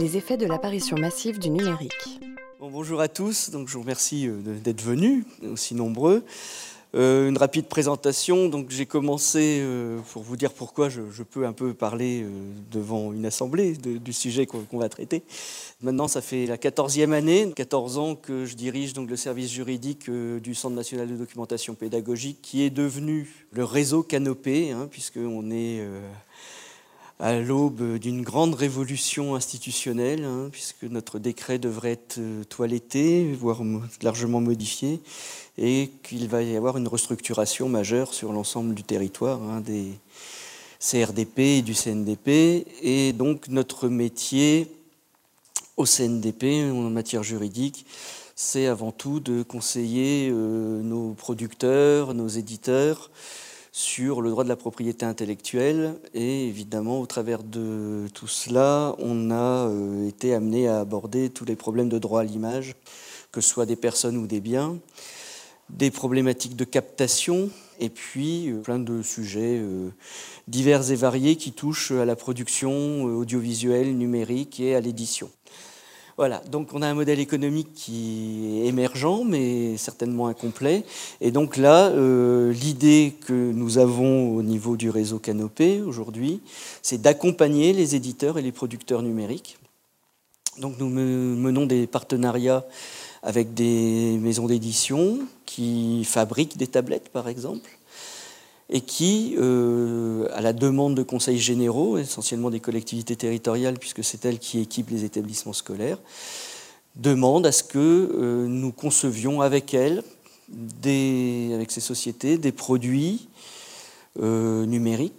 les effets de l'apparition massive du numérique. bonjour à tous, donc je vous remercie euh, d'être venus, aussi nombreux. Euh, une rapide présentation. Donc j'ai commencé euh, pour vous dire pourquoi je, peux un peu parler devant une assemblée du sujet qu'on va traiter. Maintenant, ça fait la 14e année, 14 ans que je dirige donc le service juridique du Centre national de documentation pédagogique, qui est devenu le réseau Canopé, hein, puisqu'on est à l'aube d'une grande révolution institutionnelle, hein, puisque notre décret devrait être euh, toiletté, voire largement modifié, et qu'il va y avoir une restructuration majeure sur l'ensemble du territoire hein, des CRDP et du CNDP. Et donc notre métier au CNDP en matière juridique, c'est avant tout de conseiller euh, nos producteurs, nos éditeurs, sur le droit de la propriété intellectuelle. Et évidemment, au travers de tout cela, on a euh, été amené à aborder tous les problèmes de droit à l'image, que ce soit des personnes ou des biens, des problématiques de captation, et puis euh, plein de sujets euh, divers et variés qui touchent à la production audiovisuelle, numérique et à l'édition. Voilà, donc on a un modèle économique qui est émergent, mais certainement incomplet. Et donc là, euh, l'idée que nous avons au niveau du réseau Canopé aujourd'hui, c'est d'accompagner les éditeurs et les producteurs numériques. Donc nous menons des partenariats avec des maisons d'édition qui fabriquent des tablettes, par exemple et qui, euh, à la demande de conseils généraux, essentiellement des collectivités territoriales, puisque c'est elles qui équipent les établissements scolaires, demandent à ce que euh, nous concevions avec elles, avec ces sociétés, des produits euh, numériques.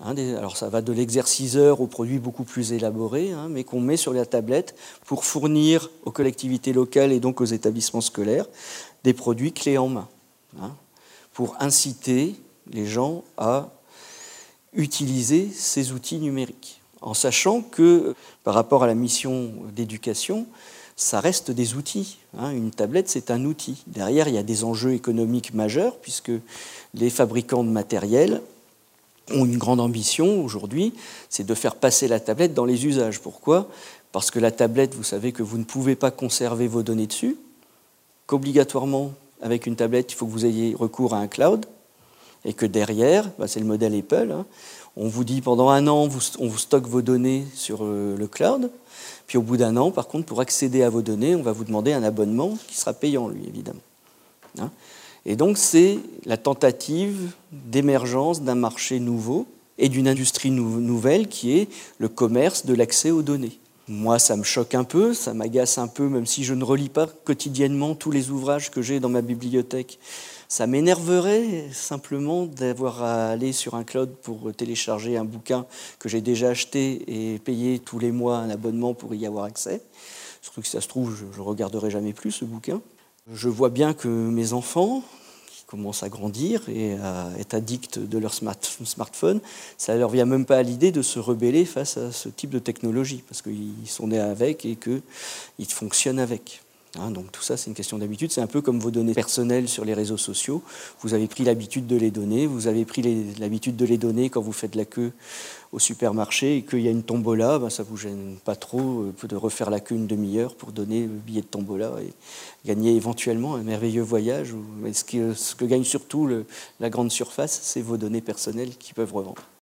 Hein, alors ça va de l'exerciceur aux produits beaucoup plus élaborés, hein, mais qu'on met sur la tablette pour fournir aux collectivités locales et donc aux établissements scolaires des produits clés en main, hein, pour inciter les gens à utiliser ces outils numériques, en sachant que par rapport à la mission d'éducation, ça reste des outils. Hein. Une tablette, c'est un outil. Derrière, il y a des enjeux économiques majeurs, puisque les fabricants de matériel ont une grande ambition aujourd'hui, c'est de faire passer la tablette dans les usages. Pourquoi? Parce que la tablette, vous savez que vous ne pouvez pas conserver vos données dessus, qu'obligatoirement, avec une tablette, il faut que vous ayez recours à un cloud, et que derrière, bah, c'est le modèle Apple, hein, on vous dit pendant un an, on vous stocke vos données sur euh, le cloud, puis au bout d'un an, par contre, pour accéder à vos données, on va vous demander un abonnement qui sera payant, lui, évidemment. Hein. et donc, c'est la tentative d'émergence d'un marché nouveau et d'une industrie nouvelle qui est le commerce de l'accès aux données. Moi, ça me choque un peu, ça m'agace un peu, même si je ne relis pas quotidiennement tous les ouvrages que j'ai dans ma bibliothèque ça m'énerverait simplement d'avoir à aller sur un cloud pour télécharger un bouquin que j'ai déjà acheté et payer tous les mois un abonnement pour y avoir accès. Surtout que si ça se trouve, je ne regarderai jamais plus ce bouquin. Je vois bien que mes enfants, commencent à grandir et à être addicts de leur smartphone, ça ne leur vient même pas à l'idée de se rebeller face à ce type de technologie, parce qu'ils sont nés avec et qu'ils fonctionnent avec. Hein, donc tout ça, c'est une question d'habitude. C'est un peu comme vos données personnelles sur les réseaux sociaux. Vous avez pris l'habitude de les donner. Vous avez pris l'habitude de les donner quand vous faites la queue au supermarché et qu'il y a une tombola. Ben, ça vous gêne pas trop euh, de refaire la queue une demi-heure pour donner le billet de tombola et gagner éventuellement un merveilleux voyage. Que, ce que gagne surtout la grande surface, c'est vos données personnelles qui peuvent revendre.